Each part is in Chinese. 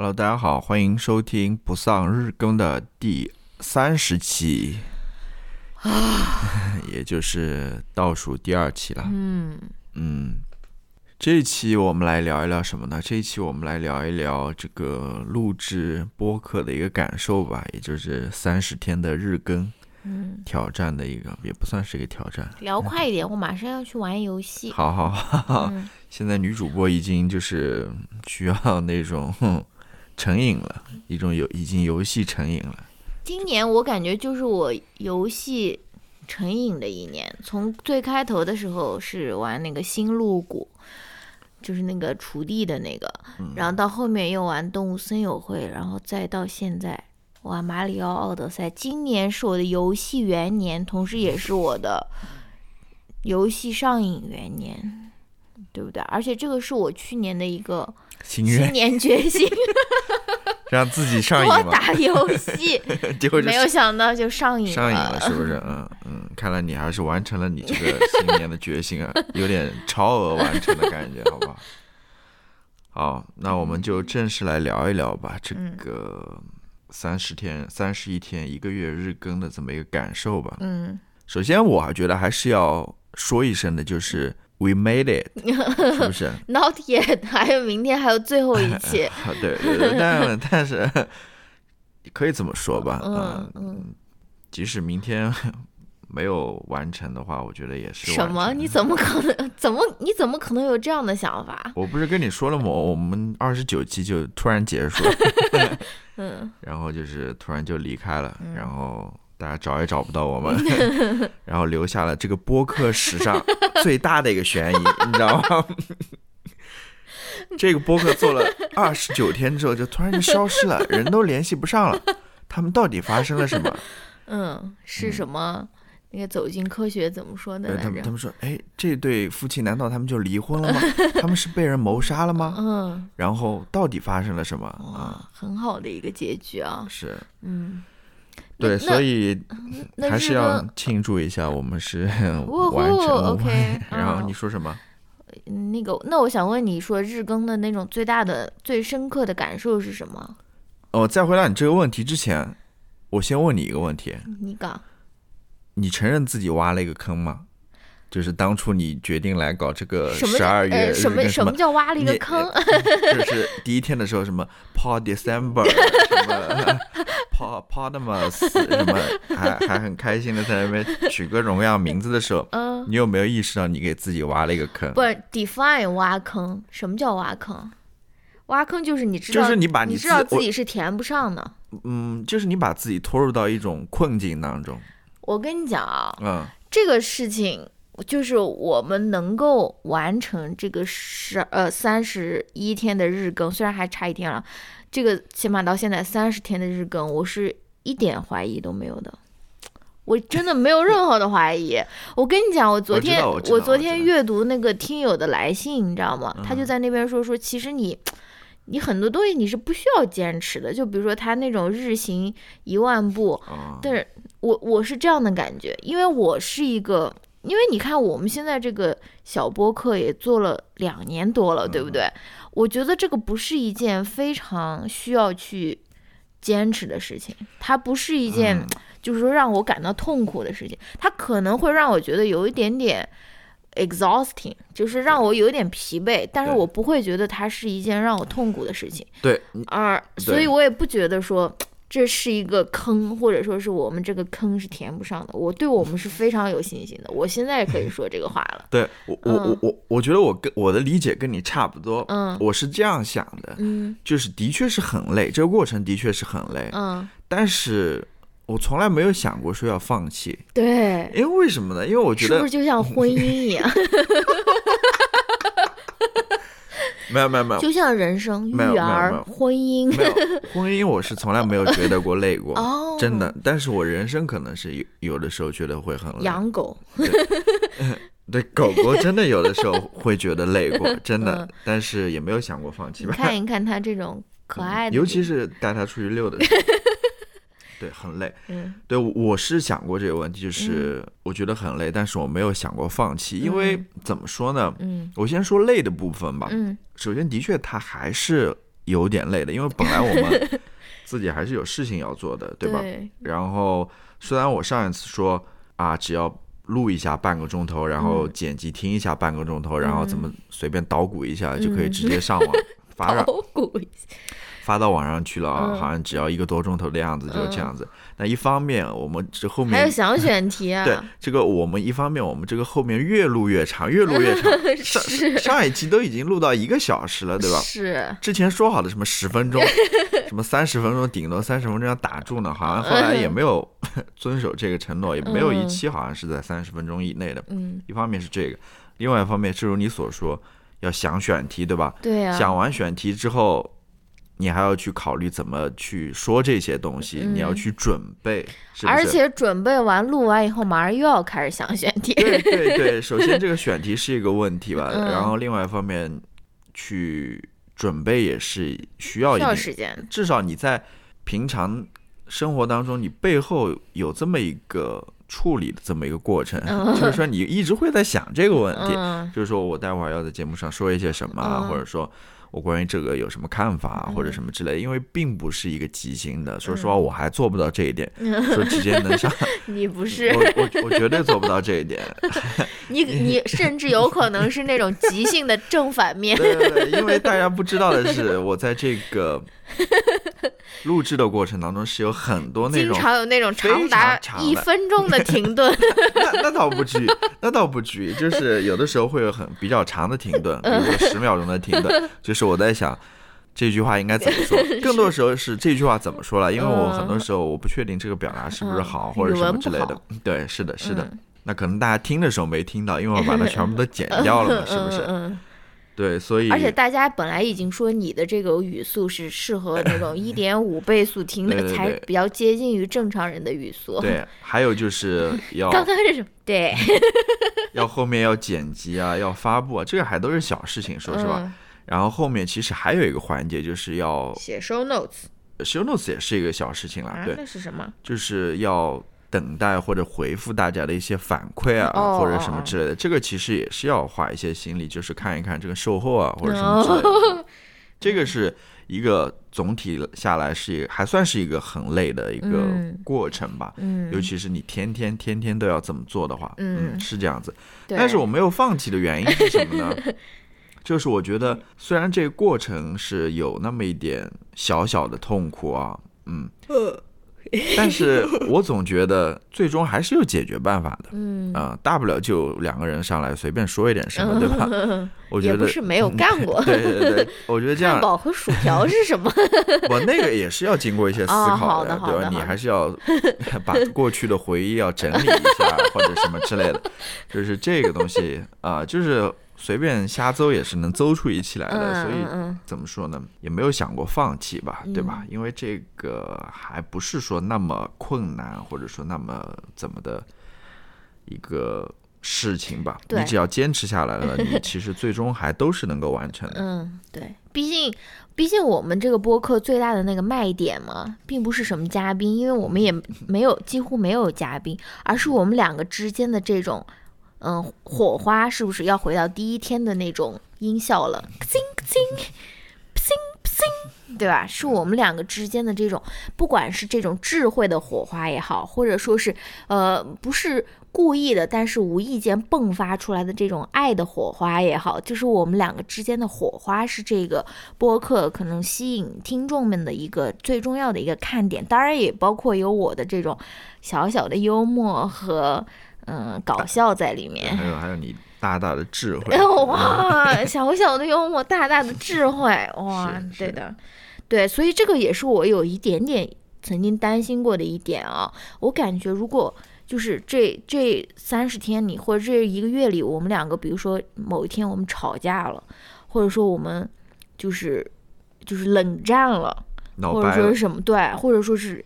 Hello，大家好，欢迎收听不丧日更的第三十期，也就是倒数第二期了。嗯嗯，这一期我们来聊一聊什么呢？这一期我们来聊一聊这个录制播客的一个感受吧，也就是三十天的日更嗯，挑战的一个，也不算是一个挑战。聊快一点，我马上要去玩游戏。好好好，嗯，现在女主播已经就是需要那种哼成瘾了，一种游已经游戏成瘾了。今年我感觉就是我游戏成瘾的一年。从最开头的时候是玩那个新露谷，就是那个锄地的那个，然后到后面又玩动物森友会，然后再到现在玩马里奥奥德赛。今年是我的游戏元年，同时也是我的游戏上瘾元年，对不对？而且这个是我去年的一个新心愿年决心。让自己上瘾嘛，多打游戏，结果就没有想到就上瘾上瘾了，是不是？嗯嗯，看来你还是完成了你这个新年的决心啊，有点超额完成的感觉，好不好？好，那我们就正式来聊一聊吧，这嗯个三十天、三十一天、一个月日更的这么一个感受吧。嗯，首先，我觉得还是要说一声的，就是 we made it，是不是？Not yet，还有明天，还有最后一期。啊对对对，但但是 可以这么说吧，嗯嗯，即使明天 没有完成的话，我觉得也是什么？你怎么可能？怎么？你怎么可能有这样的想法？我不是跟你说了吗？我们二十九期就突然结束，嗯然后就是突然就离开了，然后大家找也找不到我们 然后留下了这个播客史上最大的一个悬疑，你知道吗？这个播客做了二十九天之后，就突然就消失了，人都联系不上了。他们到底发生了什么？嗯，是什么？那个走进科学怎么说的他们他？们说，哎，这对夫妻难道他们就离婚了吗？他们是被人谋杀了吗？嗯，然后到底发生了什么啊？很好的一个结局啊。是嗯，对，所以还是要庆祝一下，我们是 完成了。OK，然后啊你说什么？嗯那个，那我想问你说日更的那种最大的、最深刻的感受是什么？哦，在回答你这个问题之前，我先问你一个问题：你讲。你承认自己挖了一个坑吗？就是当初你决定来搞这个十二月呃、什么什么叫挖了一个坑？就是第一天的时候，什么 Pod December，什么 Pod Podmas，什么还还很开心的在那边取各种各样名字的时候，嗯，你有没有意识到你给自己挖了一个坑？不，define 挖坑，什么叫挖坑？挖坑就是你知道，就是你把你知道自己是填不上的。嗯，就是你把自己拖入到一种困境当中。我跟你讲啊，嗯这个事情就是我们能够完成这个十呃三十一天的日更，虽然还差一天了，这个起码到现在三十天的日更，我是一点怀疑都没有的。我真的没有任何的怀疑。我跟你讲，我昨天道我昨天阅读那个听友的来信，你知道吗？他就嗯在那边说说，其实你你很多东西你是不需要坚持的，就比如说他那种日行一万步，哦，但是我我是这样的感觉，因为我是一个，因为你看我们现在这个小播客也做了两年多了，对不对？我觉得这个不是一件非常需要去坚持的事情，它不是一件嗯就是说让我感到痛苦的事情，它可能会让我觉得有一点点 exhausting，就是让我有一点疲惫，但是我不会觉得它是一件让我痛苦的事情。对，而所以我也不觉得说这是一个坑，或者说是我们这个坑是填不上的。我对我们是非常有信心的，我现在可以说这个话了。对我我我嗯我我觉得我跟我的理解跟你差不多。嗯我是这样想的，嗯就是的确是很累，这个过程的确是很累，嗯，但是我从来没有想过说要放弃，对，因为为什么呢？因为我觉得是不是就像婚姻一样，没有没有没有。就像人生、育儿、婚姻？没有婚姻，我是从来没有觉得过累过，哦，真的。但是我人生可能是有有的时候觉得会很累，养狗，对。狗狗真的有的时候会觉得累过，真的。嗯，但是也没有想过放弃吧。看一看它这种可爱的，尤其是带它出去溜的时候，对，很累。嗯对，我我是想过这个问题，就是我觉得很累，但是我没有想过放弃，因为怎么说呢？嗯我先说累的部分吧。嗯首先，的确它还是有点累的，因为本来我们 自己还是有事情要做的，对吧？然后虽然我上一次说啊，只要录一下半个钟头，然后剪辑听一下半个钟头，然后怎么随便捣鼓一下就可以直接上网 发捣鼓一下。发到网上去了啊，好像只要一个多钟头的样子，就这样子。那一方面，我们这后面还有想选题啊。对，这个我们一方面，我们这个后面越录越长，越录越长。上上一期都已经录到一个小时了，对吧？是。之前说好的什么十分钟，什么三十分钟，顶多三十分钟要打住呢，好像后来也没有遵守这个承诺，也没有一期好像是在三十分钟以内的。嗯。一方面是这个，另外一方面，正如你所说，要想选题，对吧？对呀。想完选题之后。你还要去考虑怎么去说这些东西，你要去准备，而且准备完录完以后，马上又要开始想选题。对对对，首先这个选题是一个问题吧，然后另外一方面去准备也是需要一定时间，至少你在平常生活当中，你背后有这么一个处理的这么一个过程，就是说你一直会在想这个问题，就是说我待会儿要在节目上说一些什么，或者说。我关于这个有什么看法或者什么之类？因为并不是一个即兴的，说实话我还做不到这一点，说直接能上。你不是我我我绝对做不到这一点。你你甚至有可能是那种即兴的正反面。对对对，因为大家不知道的是，我在这个录制的过程当中是有很多那种经常有那种长达一分钟的停顿。那那倒不至于，那倒不至于，就是有的时候会有很比较长的停顿，比如说十秒钟的停顿，就是。是我在想这句话应该怎么说，更多时候是这句话怎么说了，因为我很多时候我不确定这个表达是不是好或者什么之类的。对，是的，是的。那可能大家听的时候没听到，因为我把它全部都剪掉了嘛，是不是？对，所以而且大家本来已经说你的这个语速是适合那种一点五倍速听的，才比较接近于正常人的语速。对，还有就是 要刚刚是什么？对，要后面要剪辑啊，要发布啊，这个还都是小事情，说实话。然后后面其实还有一个环节，就是要写 show notes，show notes 也是一个小事情了。对，那是什么？就是要等待或者回复大家的一些反馈啊，或者什么之类的。这个其实也是要花一些心力，就是看一看这个售后啊，或者什么之类的。这个是一个总体下来是还算是一个很累的一个过程吧。嗯，尤其是你天天天天都要这么做的话，嗯，是这样子。但是我没有放弃的原因是什么呢？就是我觉得，虽然这个过程是有那么一点小小的痛苦啊，嗯，但是我总觉得最终还是有解决办法的，嗯啊，大不了就两个人上来随便说一点什么，对吧？我觉得不是没有干过，对对对，我觉得这样。汉堡和薯条是什么？我那个也是要经过一些思考的，对吧？你还是要把过去的回忆要整理一下，或者什么之类的，就是这个东西啊，就是。随便瞎诌也是能诌出一期来的，所以怎么说呢，也没有想过放弃吧，对吧？因为这个还不是说那么困难，或者说那么怎么的一个事情吧。你只要坚持下来了，你其实最终还都是能够完成的。嗯，对，毕竟毕竟我们这个播客最大的那个卖点嘛，并不是什么嘉宾，因为我们也没有几乎没有嘉宾，而是我们两个之间的这种。嗯，火花是不是要回到第一天的那种音效了？星星星星，对吧？是我们两个之间的这种，不管是这种智慧的火花也好，或者说是呃不是故意的，但是无意间迸发出来的这种爱的火花也好，就是我们两个之间的火花是这个播客可能吸引听众们的一个最重要的一个看点。当然也包括有我的这种小小的幽默和。嗯，搞笑在里面，还有还有你大大的智慧，哇，小小的幽默，大大的智慧，哇，对的，对，所以这个也是我有一点点曾经担心过的一点啊。我感觉如果就是这这三十天里，或者这一个月里，我们两个，比如说某一天我们吵架了，或者说我们就是就是冷战了，或者说是什么，对，或者说是。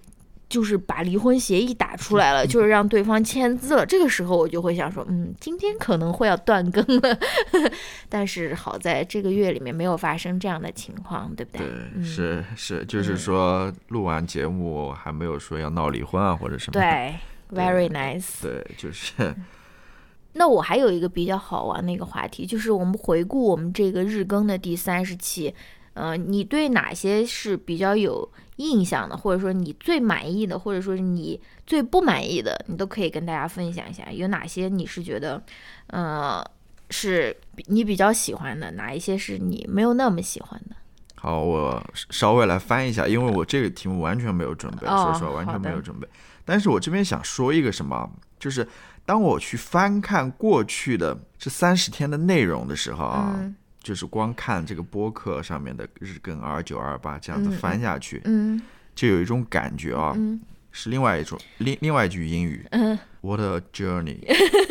就是把离婚协议打出来了，就是让对方签字了。这个时候我就会想说，嗯，今天可能会要断更了。但是好在这个月里面没有发生这样的情况，对不对？对，是是，就是说录完节目还没有说要闹离婚啊或者什么。对，very nice。对，就是。那我还有一个比较好玩的一个话题，就是我们回顾我们这个日更的第三十期。呃，你对哪些是比较有印象的，或者说你最满意的，或者说是你最不满意的，你都可以跟大家分享一下。有哪些你是觉得，呃，是你比较喜欢的，哪一些是你没有那么喜欢的？好，我稍微来翻一下，因为我这个题目完全没有准备，哦说实话完全没有准备。但是我这边想说一个什么，就是当我去翻看过去的这三十天的内容的时候啊，嗯就是光看这个播客上面的日更 R 九二八这样子嗯翻下去，嗯就有一种感觉啊，嗯是另外一种另另外一句英语嗯，，What a journey，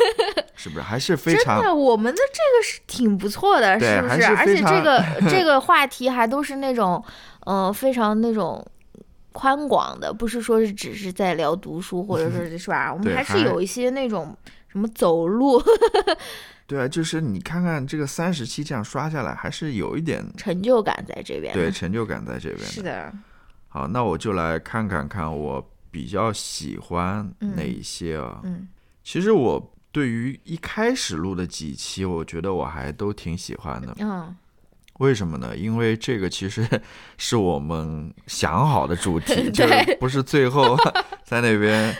是不是？还是非常真常的，我们的这个是挺不错的，是不是？而且这个 这个话题还都是那种，呃，非常那种。宽广的，不是说是只是在聊读书，或者说是是吧？我们 还是有一些那种什么走路对啊，就是你看看这个三十期这样刷下来，还是有一点成就感在这边。对，成就感在这边。是的，好，那我就来看看看我比较喜欢哪一些啊。嗯其实我对于一开始录的几期，我觉得我还都挺喜欢的。嗯为什么呢？因为这个其实 是我们想好的主题，就是不是最后 在那边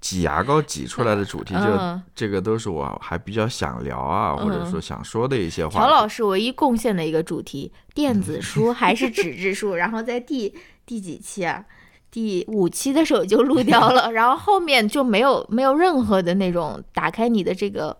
挤牙膏挤出来的主题，就嗯，这个都是我还比较想聊啊，或者说想说的一些话题。乔老师唯一贡献的一个主题，电子书还是纸质书，然后在第第几期啊？第五期的时候就录掉了，然后后面就没有没有任何的那种打开你的这个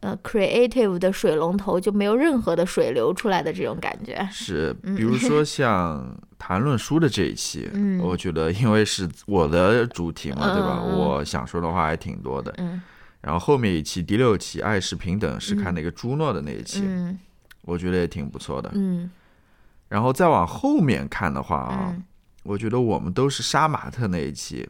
呃 creative 的水龙头，就没有任何的水流出来的这种感觉。是，比如说 像谈论书的这一期，嗯我觉得因为是我的主题嘛，对吧？我想说的话还挺多的。嗯然后后面一期第六期爱是平等是看那个朱诺的那一期，嗯我觉得也挺不错的。嗯然后再往后面看的话啊，嗯，我觉得我们都是杀马特那一期，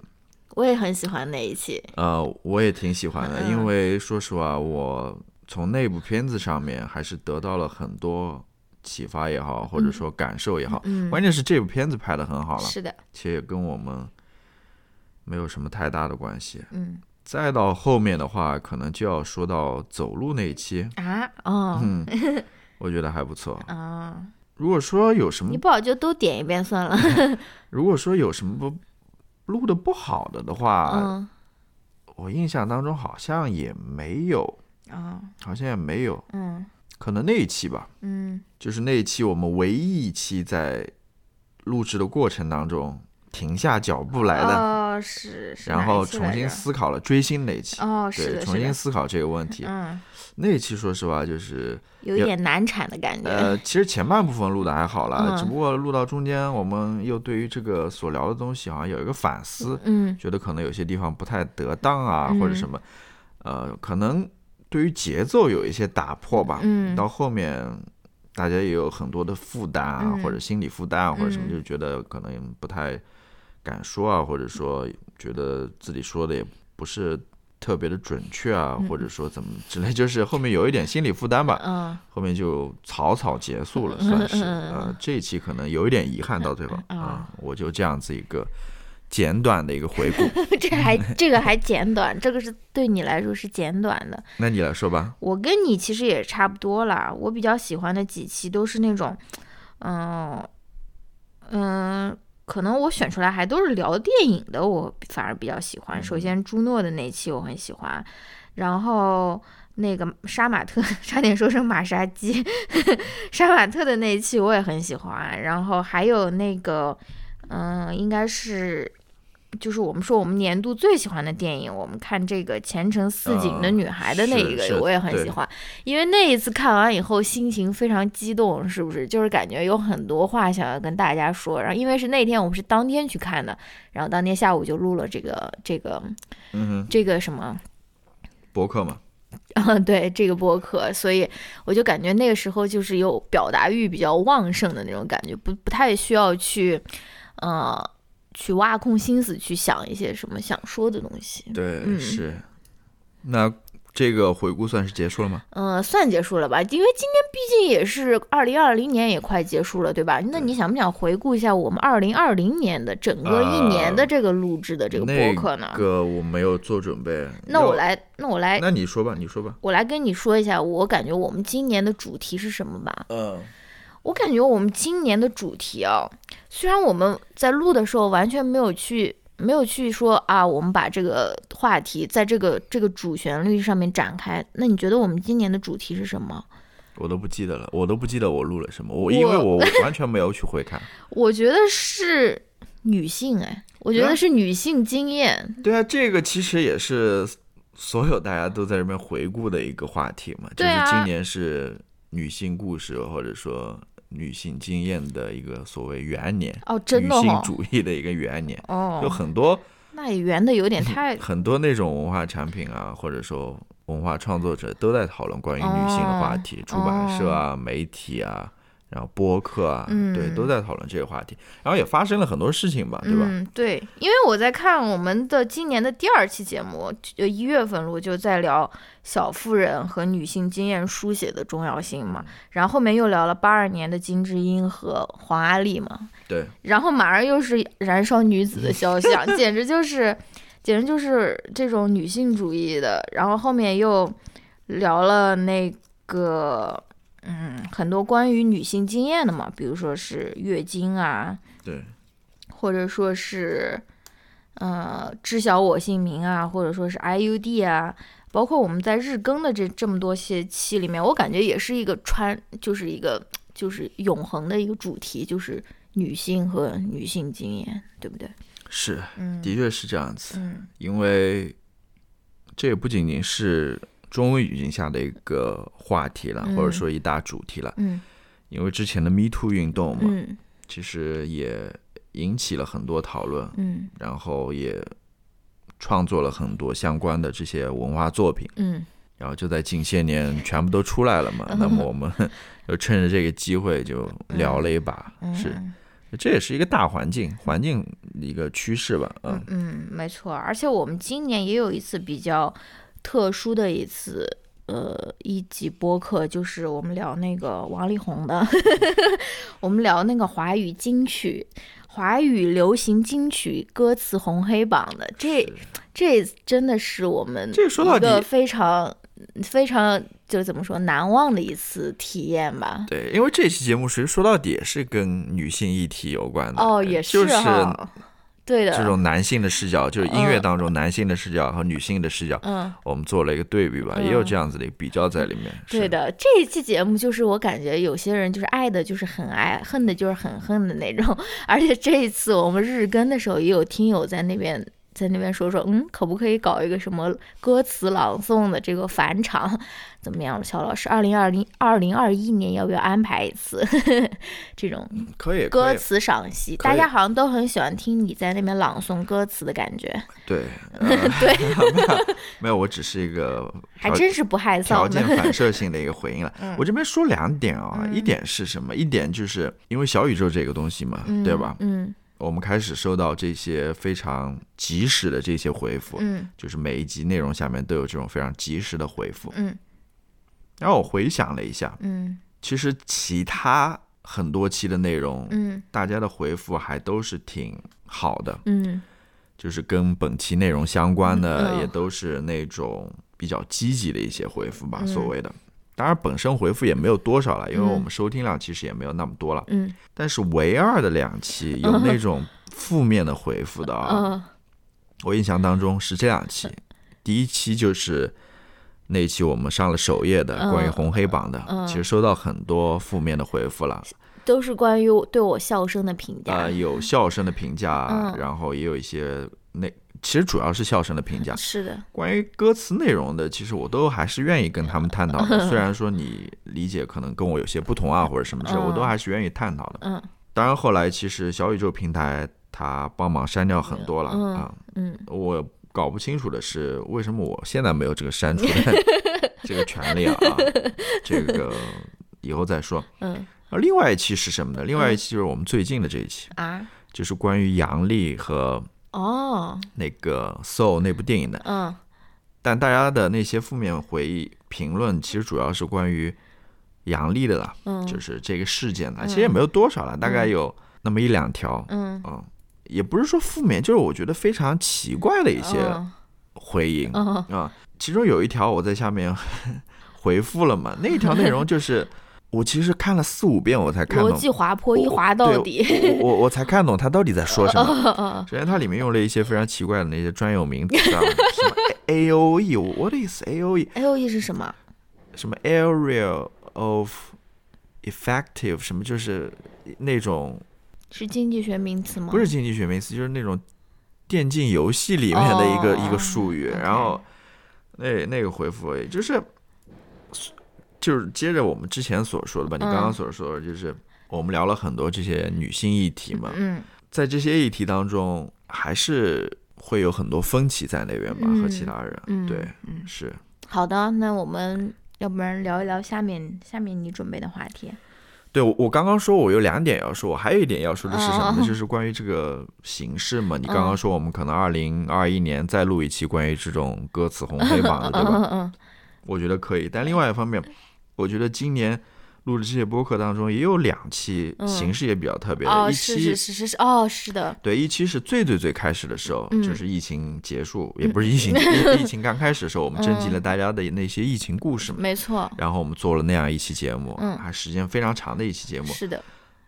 我也很喜欢那一期。呃，我也挺喜欢的，嗯因为说实话，我从那部片子上面还是得到了很多启发也好，或者说感受也好。嗯，关键是这部片子拍的很好了，是的，且也跟我们没有什么太大的关系。嗯再到后面的话，可能就要说到走路那一期，啊哦嗯，我觉得还不错。啊，如果说有什么你，不好就都点一遍算了。如果说有什么不录的不好的的话，嗯。我印象当中好像也没有，啊好像也没有，嗯。可能那一期吧，嗯。就是那一期我们唯一一期在录制的过程当中停下脚步来的，哦，是是然后重新思考了追星那一期。哦，是对，的，重，新思考这个问题。嗯，那一期说实话就是，有一点难产的感觉。呃，其实前半部分录的还好啦，嗯只不过录到中间，我们又对于这个所聊的东西好像有一个反思，嗯觉得可能有些地方不太得当啊，嗯或者什么，呃，可能对于节奏有一些打破吧。嗯到后面大家也有很多的负担啊，嗯或者心理负担啊，或者什么，嗯就觉得可能不太敢说啊，或者说觉得自己说的也不是特别的准确啊，嗯或者说怎么之类，就是后面有一点心理负担吧，嗯后面就草草结束了，嗯算是呃这一期可能有一点遗憾到最后嗯啊，我就这样子一个简短的一个回顾，这还这个还简短，这个是对你来说是简短的。那你来说吧，我跟你其实也差不多啦。我比较喜欢的几期都是那种，嗯嗯，可能我选出来还都是聊电影的，我反而比较喜欢。首先朱诺的那期我很喜欢，然后那个杀马特，差点说成马杀鸡，杀马特的那一期我也很喜欢。然后还有那个，嗯，应该是。就是我们说我们年度最喜欢的电影，我们看这个《前程似锦的女孩》的那一个，我也很喜欢，因为那一次看完以后心情非常激动，是不是？就是感觉有很多话想要跟大家说。然后因为是那天我们是当天去看的，然后当天下午就录了这个这个嗯，这个什么，博客嘛，啊，对这个播客，所以我就感觉那个时候就是有表达欲比较旺盛的那种感觉，不不太需要去，呃，去挖空心思去想一些什么想说的东西。对，嗯是，那这个回顾算是结束了吗？嗯、算结束了吧？因为今天毕竟也是二零二零年，也快结束了，对吧？那你想不想回顾一下我们二零二零年的整个一年的这个录制的这个播客呢？那个我没有做准备，那我来，那我来，那你说吧，你说吧。我来跟你说一下，我感觉我们今年的主题是什么吧？嗯，我感觉我们今年的主题啊，虽然我们在录的时候完全没有去没有去说啊，我们把这个话题在这个这个主旋律上面展开，那你觉得我们今年的主题是什么？我都不记得了，我都不记得我录了什么，我因为我完全没有去回看。我觉得是女性哎，我觉得是女性经验。对啊，这个其实也是 所有大家都在这边回顾的一个话题嘛，就是今年是女性故事或者说女性经验的一个所谓元年哦，真的女性主义的一个元年哦，有很多那也圆的有点太 很多那种文化产品啊，或者说。文化创作者都在讨论关于女性的话题，出版社啊、媒体啊，然后播客啊，对，都在讨论这个话题。然后也发生了很多事情吧，对吧？嗯，对，因为我在看我们的今年的第二期节目，就一月份录就在聊小妇人和女性经验书写的重要性嘛，然后后面又聊了八二年的金智英和黄阿丽嘛，对，然后马上又是燃烧女子的 肖像，简直就是。简直就是这种女性主义的，然后后面又聊了那个，嗯，很多关于女性经验的嘛，比如说是月经啊，对，或者说是，呃，知晓我姓名啊，或者说是 IUD 啊，包括我们在日更的这这么多些期里面，我感觉也是一个穿，就是一个就是永恒的一个主题，就是女性和女性经验，对不对？是，的确是这样子。因为这也不仅仅是中文语境下的一个话题了，或者说一大主题了。嗯，因为之前的 Me Too 运动嘛，其实也引起了很多讨论。嗯，然后也创作了很多相关的这些文化作品。嗯，然后就在近些年全部都出来了嘛。那么我们就趁着这个机会就聊了一把。是。这也是一个大环境，环境一个趋势吧，嗯嗯，没错。而且我们今年也有一次比较特殊的一次，呃，一集播客，就是我们聊那个王力宏的，我们聊那个华语金曲、华语流行金曲歌词红黑榜的，这这真的是我们一个非常。非常就怎么说难忘的一次体验吧。对，因为这期节目其实说到底也是跟女性议题有关的。哦，也是哈。对的。这种男性的视角，就是音乐当中男性的视角和女性的视角，嗯，我们做了一个对比吧，也有这样子的一个比较在里面。对的，这一期节目就是我感觉有些人就是爱的就是很爱，恨的就是很恨的那种。而且这一次我们日更的时候，也有听友在那边。在那边说说，嗯，可不可以搞一个什么歌词朗诵的这个返场？怎么样，肖老师？二零二零二零二一年要不要安排一次 这种可以歌词赏析？大家好像都很喜欢听你在那边朗诵歌词的感觉。对 对，没有，我只是一个还真是不害臊，条件反射性的一个回应了。我这边说两点啊，一点是什么？一点就是因为小宇宙这个东西嘛，对吧？嗯。我们开始收到这些非常及时的这些回复，嗯，就是每一集内容下面都有这种非常及时的回复，嗯。然后我回想了一下，嗯，其实其他很多期的内容，嗯，大家的回复还都是挺好的，嗯，就是跟本期内容相关的，也都是那种比较积极的一些回复吧，所谓的。当然，本身回复也没有多少了，因为我们收听量其实也没有那么多了。嗯，但是唯二的两期有那种负面的回复的啊，我印象当中是这两期。第一期就是那期我们上了首页的关于红黑榜的，其实收到很多负面的回复了，都是关于对我笑声的评价。啊，有笑声的评价，然后也有一些那。其实主要是笑声的评价，是的。关于歌词内容的，其实我都还是愿意跟他们探讨的。虽然说你理解可能跟我有些不同啊，或者什么之类，我都还是愿意探讨的。嗯。当然后来其实小宇宙平台它帮忙删掉很多了啊。嗯。我搞不清楚的是，为什么我现在没有这个删除的 这个权利啊？这个以后再说。嗯。另外一期是什么呢？另外一期就是我们最近的这一期啊，就是关于杨笠和。哦，那个《Soul》那部电影的，嗯，但大家的那些负面回忆评论，其实主要是关于杨笠的了，嗯，就是这个事件呢，其实也没有多少了，大概有那么一两条，嗯，也不是说负面，就是我觉得非常奇怪的一些回应啊，其中有一条我在下面 回复了嘛，那一条内容就是我其实看了四五遍我才看懂逻，辑滑坡一滑到底。我我我才看懂他到底在说什么。嗯首先，它里面用了一些非常奇怪的那些专有名词啊，什么 A O E，What is A O E？A O E 是什么？什么 Area of Effective，什么就是那种是经济学名词吗？不是经济学名词，就是那种电竞游戏里面的一个、哦一个术语。然后那那个回复就是就是接着我们之前所说的吧，你刚刚嗯所说的，就是我们聊了很多这些女性议题嘛，嗯在这些议题当中，还是会有很多分歧在那边吧，和其他人。嗯，对，嗯，是。好的，那我们要不然聊一聊下面下面你准备的话题。对，我我刚刚说我有两点要说，我还有一点要说的是什么呢？哦就是关于这个形式嘛。你刚嗯刚说我们可能二零二一年再录一期关于这种歌词红黑榜的，对吧？嗯嗯我觉得可以。但另外一方面，我觉得今年录的这些播客当中也有两期嗯。形式也比较特别的，哦，一是期是是是是，哦，是的，对，一期是最最最开始的时候，嗯。就是疫情结束，也不是疫情，疫疫情刚开始的时候，我们征集嗯。了大家的那些疫情故事嘛，没错，然后我们做了那样一期节目，嗯。还时间非常长的一期节目，是的，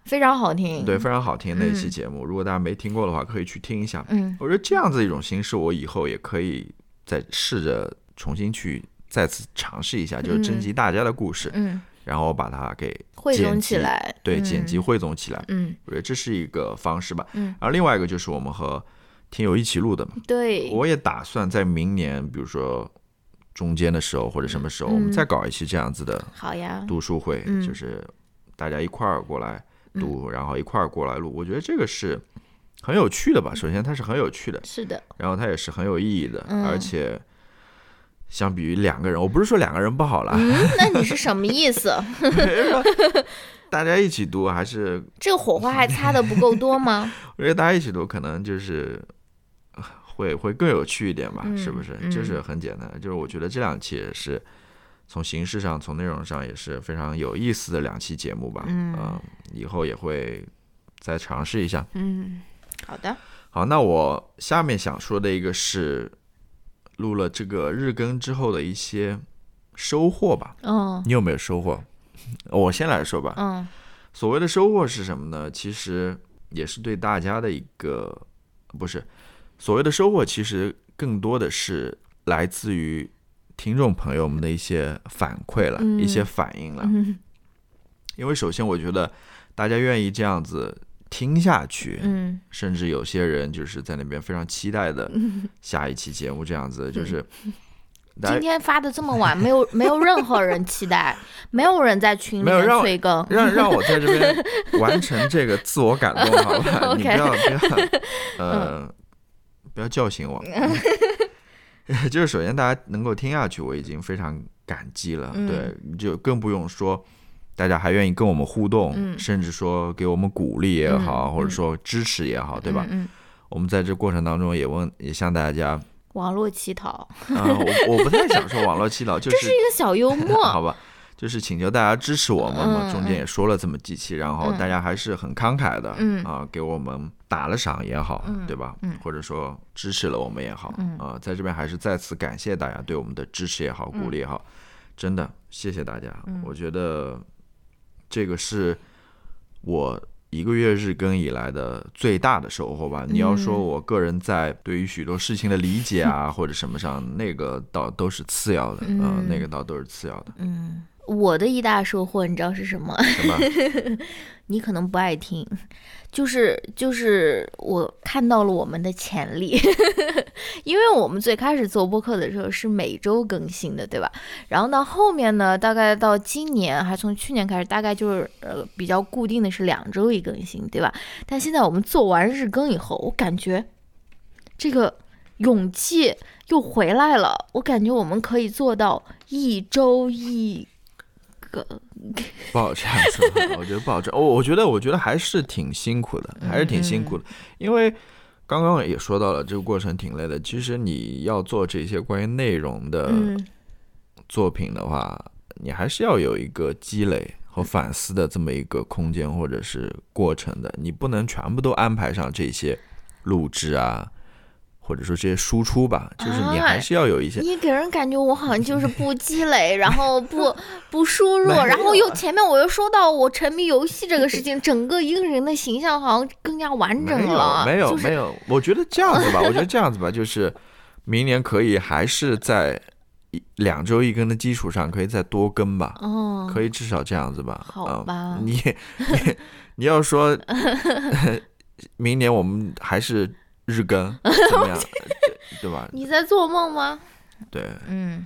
非常好听。对，非常好听的一期嗯。节目。如果大家没听过的话，可以去听一下。嗯。我觉得这样子一种形式，我以后也可以再试着重新去再次尝试一下，就是征集大家的故事，嗯，然后把它给汇总剪起来，对剪辑嗯汇总起来。嗯。我觉得这是一个方式吧。嗯，然后另外一个就是我们和听友一起录的嘛，对，我也打算在明年，比如说中间的时候或者什么时候，我们嗯再搞一期这样子的好呀，读书会，嗯。就是大家一块儿过来读，然后一块儿过来录。我觉得这个是很有趣的吧。首先它是很有趣的，是的，然后它也是很有意义的，嗯。而且相比于两个人，我不是说两个人不好啦，嗯，那你是什么意思？大家一起读还是 这个火花还擦的不够多吗？我觉得大家一起读可能就是。呃会会更有趣一点吧，嗯是不是？嗯就是很简单，就是我觉得这两期也是从形式上、从内容上也是非常有意思的两期节目吧。嗯呃以后也会再尝试一下。嗯，好的，好，那我下面想说的一个是录了这个日更之后的一些收获吧。嗯你有没有收获？我先来说吧。嗯所谓的收获是什么呢？其实也是对大家的一个，不是所谓的收获，其实更多的是来自于听众朋友们的一些反馈了，嗯一些反应了。嗯 因为首先，我觉得大家愿意这样子听下去，嗯甚至有些人就是在那边非常期待的嗯，下一期节目，这样子就是。今天发的这么晚，没有 没有任何人期待，没有人在群里面催更，让让我在这边完成这个自我感动，好吧？你不要不要呃，不要叫醒我。就是首先大家能够听下去，我已经非常感激了。嗯对，就更不用说大家还愿意跟我们互动，嗯。甚至说给我们鼓励也好，嗯或者说支持也好，对吧？我们在这过程当中也问，也向大家，网络乞讨，啊、我我不太想说网络乞讨，就是这是一个小幽默，好吧，就是请求大家支持我们嘛。嗯中间也说了这么几期，然后嗯。大家还是很慷慨的，嗯。啊，给我们打了赏也好，嗯对吧？嗯。或者说支持了我们也好，嗯。啊，在这边还是再次感谢大家对我们的支持也好，鼓励也好，真的谢谢大家。嗯。我觉得这个是我。一个月日更以来的最大的收获吧。你要说嗯我个人在对于许多事情的理解啊，或者什么上，那个倒都是次要的，啊嗯那个倒都是次要的。嗯，我的一大收获你知道是什么？什么？你可能不爱听，就是就是我看到了我们的潜力，因为我们最开始做播客的时候是每周更新的，对吧？然后到后面呢，大概到今年还从去年开始，大概就是呃比较固定的是两周一更新，对吧？但现在我们做完日更以后，我感觉这个勇气又回来了，我感觉我们可以做到一周一个，不好这样说，我觉得不好这样。我我觉得，我觉得还是挺辛苦的，还是挺辛苦的，因为刚刚也说到了，这个过程挺累的。其实你要做这些关于内容的嗯作品的话，你还是要有一个积累和反思的这么一个空间或者是过程的。你不能全部都安排上这些录制啊，或或者说这些输出吧，就是你啊还是要有一些。你给人感觉我好像就是不 积累，然后不 不输入，然后又前面我又说到我沉迷游戏这个事情，整个一个人的形象好像更加完整了。没有就是没有，我觉得这样子吧，我觉得这样子吧，就是明年可以还是在一两周一更的基础上，可以再多更吧，哦，可以至少这样子吧。好嗯吧你你你要说 明年我们还是日更 怎么样，对 对吧？你在做梦吗？对嗯，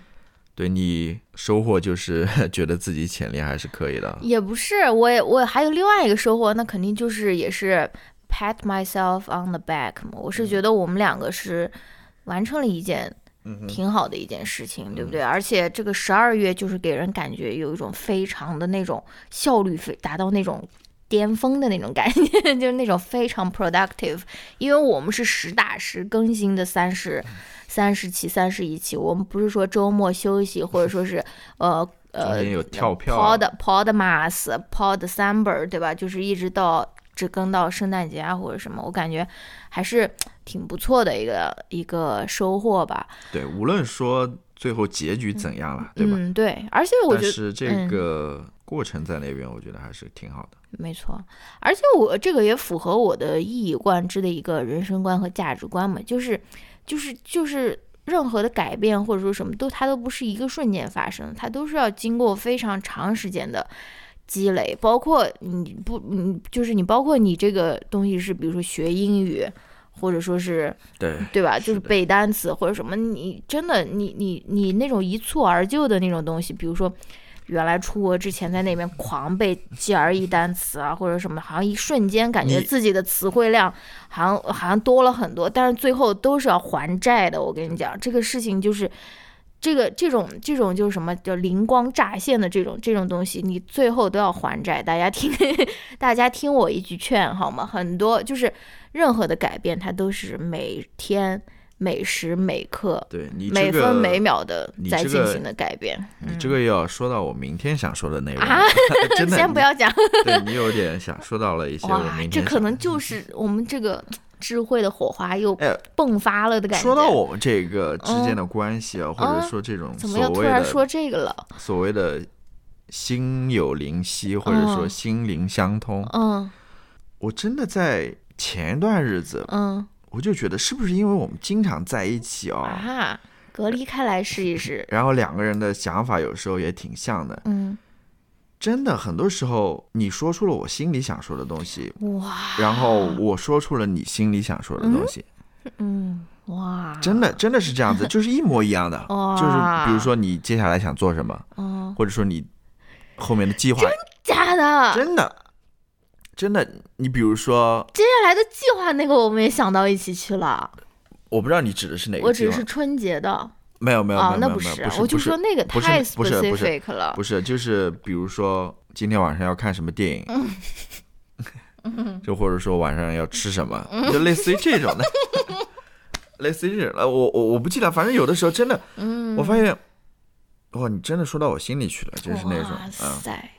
对，你收获就是 觉得自己潜力还是可以的。也不是，我也我还有另外一个收获，那肯定就是也是 pat myself on the back 嘛。我是觉得我们两个是完成了一件嗯挺好的一件事情，对不对？而且这个十二月就是给人感觉有一种非常的那种效率非达到那种巅峰的那种感觉，就是那种非常 productive。因为我们是实打实更新的三十三十期、三十一期，我们不是说周末休息，或者说是 呃呃有跳票啊 pod podmas pod December 对吧？就是一直到只更到圣诞节啊或者什么，我感觉还是挺不错的一个一个收获吧。对，无论说最后结局怎样了，对吧？嗯，对，而且我觉得是这嗯个过程在那边，我觉得还是挺好的。没错，而且我这个也符合我的一以贯之的一个人生观和价值观嘛，就是就是就是任何的改变或者说什么都它都不是一个瞬间发生，它都是要经过非常长时间的积累，包括你不你就是你包括你这个东西是比如说学英语。或者说是对，对吧？就是背单词或者什么，你真的你你你那种一蹴而就的那种东西，比如说原来出国之前在那边狂背 GRE 单词啊，或者什么，好像一瞬间感觉自己的词汇量好像好像多了很多，但是最后都是要还债的。我跟你讲，这个事情就是。这个这种这种就是什么叫灵光乍现的这种这种东西，你最后都要还债。大家听，大家听我一句劝好吗？很多就是任何的改变，它都是每天每时每刻、对你这个每分每秒的在进行的改变。你这个又要说到我明天想说的内容啊，真的，先不要讲，对你有点想说到了一些我哇，明天这可能就是我们这个智慧的火花又哎迸发了的感觉。说到我们这个之间的关系啊，或者嗯说这种怎么又所谓的突然说这个了？所谓的心有灵犀，或者说嗯心灵相通，嗯我真的在前一段日子，嗯我就觉得是不是因为我们经常在一起哦，啊，隔离开来试一试。然后两个人的想法有时候也挺像的。嗯，真的，很多时候你说出了我心里想说的东西，哇，然后我说出了你心里想说的东西，嗯哇，真的真的是这样子，就是一模一样的。哇，就是比如，说你接下来想做什么，哦，或者说你后面的计划，假的，真的真的，你比如说，接下来的计划那个我们也想到一起去了。我不知道你指的是哪个我计划，只是春节的没有没有没啊有，没有没有那不是，我就说那个太不是不是 specific 了。不是，就是比如说今天晚上要看什么电影，就或者说晚上要吃什么，就类似于这种的，类似于这种。呃，我我我不记得，反正有的时候真的，嗯，我发现，哇，你真的说到我心里去了，就是那种哇，嗯，塞，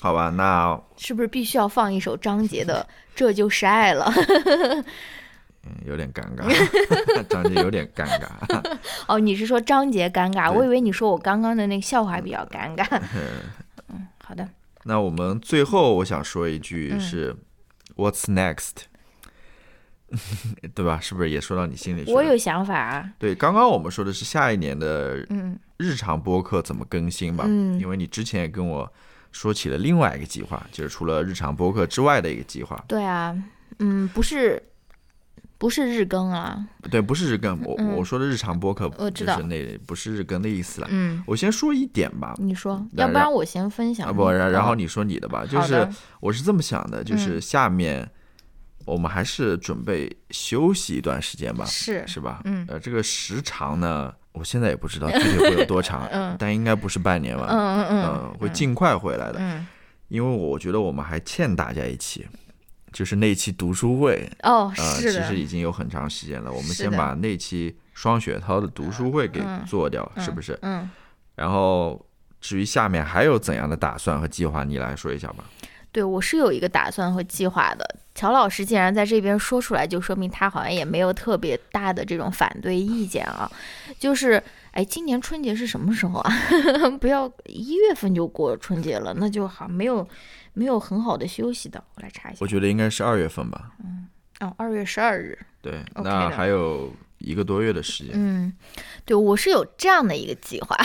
好吧，那是不是必须要放一首张杰的《这就是爱了》？嗯有点尴尬，张杰有点尴尬。哦，你是说张杰尴尬？我以为你说我刚刚的那个笑话比较尴尬。嗯，好的，那我们最后我想说一句嗯是、What's next？对吧？是不是也说到你心里去了？我有想法啊。对，刚刚我们说的是下一年的嗯日常播客怎么更新吧，嗯因为你之前也跟我说起了另外一个计划，就是除了日常播客之外的一个计划。对啊，嗯，不是，不是日更啊。对，不是日更，我、嗯我说的日常播客我知道就是那不是日更的意思了。嗯，我先说一点吧，你说，要不然我先分享。啊不，然然后哦你说你的吧，就是我是这么想的，就是嗯下面我们还是准备休息一段时间吧，是是吧？嗯呃，这个时长呢，我现在也不知道具体会有多长，嗯但应该不是半年吧？嗯嗯嗯嗯，会尽快回来的，嗯因为我觉得我们还欠大家一期，就是那期读书会，哦，呃，是的其实，已经有很长时间了，我们先把那期双雪涛的读书会给嗯做掉，是嗯不是？嗯，然后至于下面还有怎样的打算和计划，你来说一下吧。对我是有一个打算和计划的。乔老师既然在这边说出来，就说明他好像也没有特别大的这种反对意见啊。就是，哎，今年春节是什么时候啊？不要一月份就过春节了，那就好没有没有很好的休息的。我来查一下我，觉得应该是二月份吧。嗯哦，二月十二日。对那还有一个多月的时间。嗯，对，我是有这样的一个计划，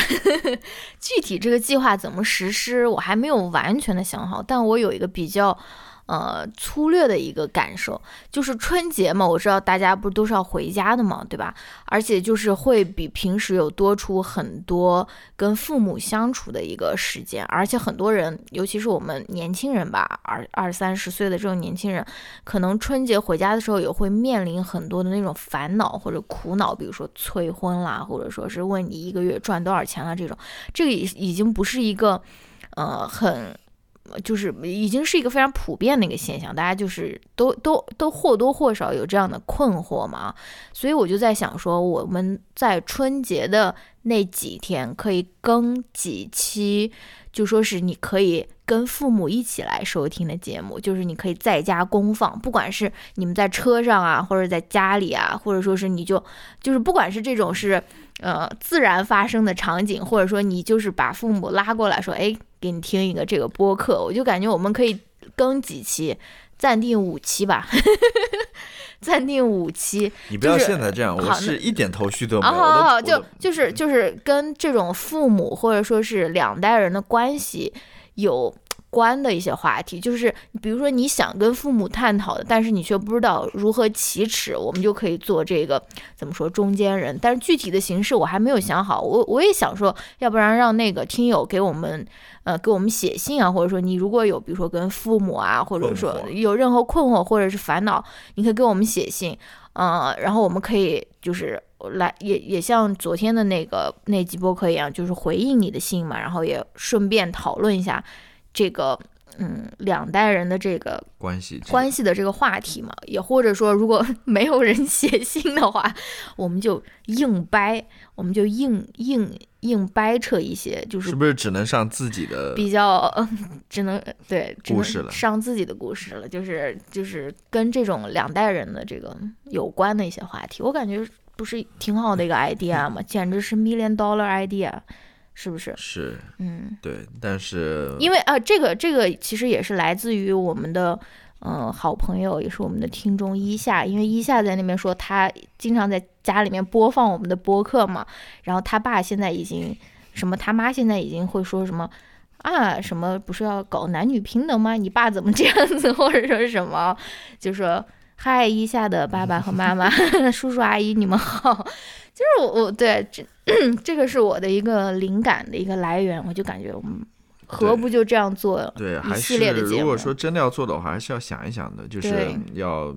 具体这个计划怎么实施，我还没有完全的想好，但我有一个比较。呃，粗略的一个感受就是春节嘛，我知道大家不是都是要回家的嘛，对吧？而且就是会比平时有多出很多跟父母相处的一个时间，而且很多人，尤其是我们年轻人吧，二二三十岁的这种年轻人，可能春节回家的时候也会面临很多的那种烦恼或者苦恼，比如说催婚啦，或者说是问你一个月赚多少钱啦这种，这个已已经不是一个呃很。就是已经是一个非常普遍的一个现象，大家就是都都都或多或少有这样的困惑嘛，所以我就在想说，我们在春节的那几天可以更几期，就说是你可以跟父母一起来收听的节目，就是你可以在家公放，不管是你们在车上啊，或者在家里啊，或者说是你就就是不管是这种是呃自然发生的场景，或者说你就是把父母拉过来说，哎，给你听一个这个播客，我就感觉我们可以更几期，暂定五期吧，暂定五期，你不要现在这样，好我是一点头绪都没啊，有。好好好，就就是就是跟这种父母或者说是两代人的关系有关的一些话题，就是比如说你想跟父母探讨的，但是你却不知道如何启齿，我们就可以做这个怎么说中间人，但是具体的形式我还没有想好，我我也想说，要不然让那个听友给我们。呃，给我们写信啊，或者说你如果有，比如说跟父母啊，或者说有任何困惑或者是烦恼，你可以给我们写信，呃，然后我们可以就是来也也像昨天的那个那集播客一样，就是回应你的信嘛，然后也顺便讨论一下这个嗯两代人的这个关系关系的这个话题嘛，也或者说如果 没有人写信的话，我们就硬掰，我们就硬硬硬掰扯一些，就是是不是只能上自己的？比较、嗯、只能对故事了上自己的故事了，就是就是跟这种两代人的这个有关的一些话题，我感觉不是挺好的一个 idea 吗？简直是 million dollar idea，是不是？是嗯，对，但是因为啊、呃这个这个其实也是来自于我们的。嗯，好朋友也是我们的听众一夏，因为一夏在那边说他经常在家里面播放我们的播客嘛，然后他爸现在已经什么，他妈现在已经会说什么啊，什么不是要搞男女平等吗？你爸怎么这样子，或者说是什么，就说嗨，一夏的爸爸和妈妈、叔叔阿姨，你们好。就是我我对这这个是我的一个灵感的一个来源，我就感觉我们何不就这样做对，一还是系列的节目如果说真的要做的话，还是要想一想的，就是要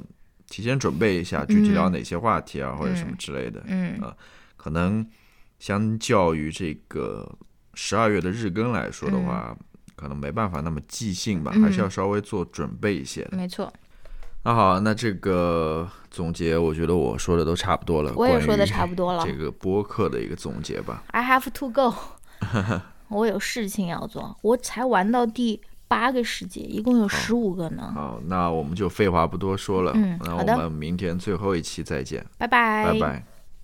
提前准备一下，具体聊嗯哪些话题啊，或者什么嗯之类的。嗯啊可能相较于这个十二月的日更来说的话，可能没办法那么即兴吧，还是要嗯稍微做准备一些的。没错，那好，那这个总结，我觉得我说的都差不多了。我也说的差不多了这个播客的一个总结吧。I have to go，我有事情要做，我才玩到第八个世界，一共有十五个呢。好，那我们就废话不多说了，那我嗯好的们明天最后一期再见，拜拜，拜拜